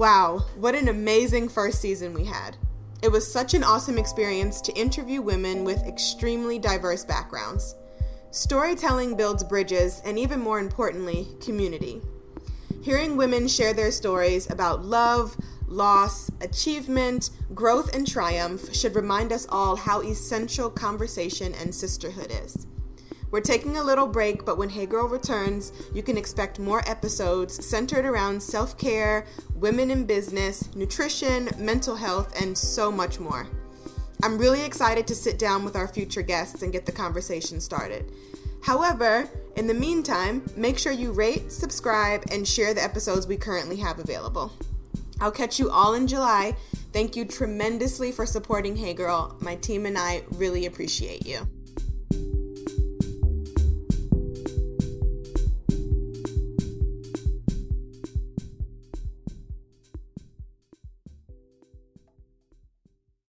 Wow, what an amazing first season we had. It was such an awesome experience to interview women with extremely diverse backgrounds. Storytelling builds bridges and, even more importantly, community. Hearing women share their stories about love, loss, achievement, growth, and triumph should remind us all how essential conversation and sisterhood is. We're taking a little break, but when Hey Girl returns, you can expect more episodes centered around self care, women in business, nutrition, mental health, and so much more. I'm really excited to sit down with our future guests and get the conversation started. However, in the meantime, make sure you rate, subscribe, and share the episodes we currently have available. I'll catch you all in July. Thank you tremendously for supporting Hey Girl. My team and I really appreciate you.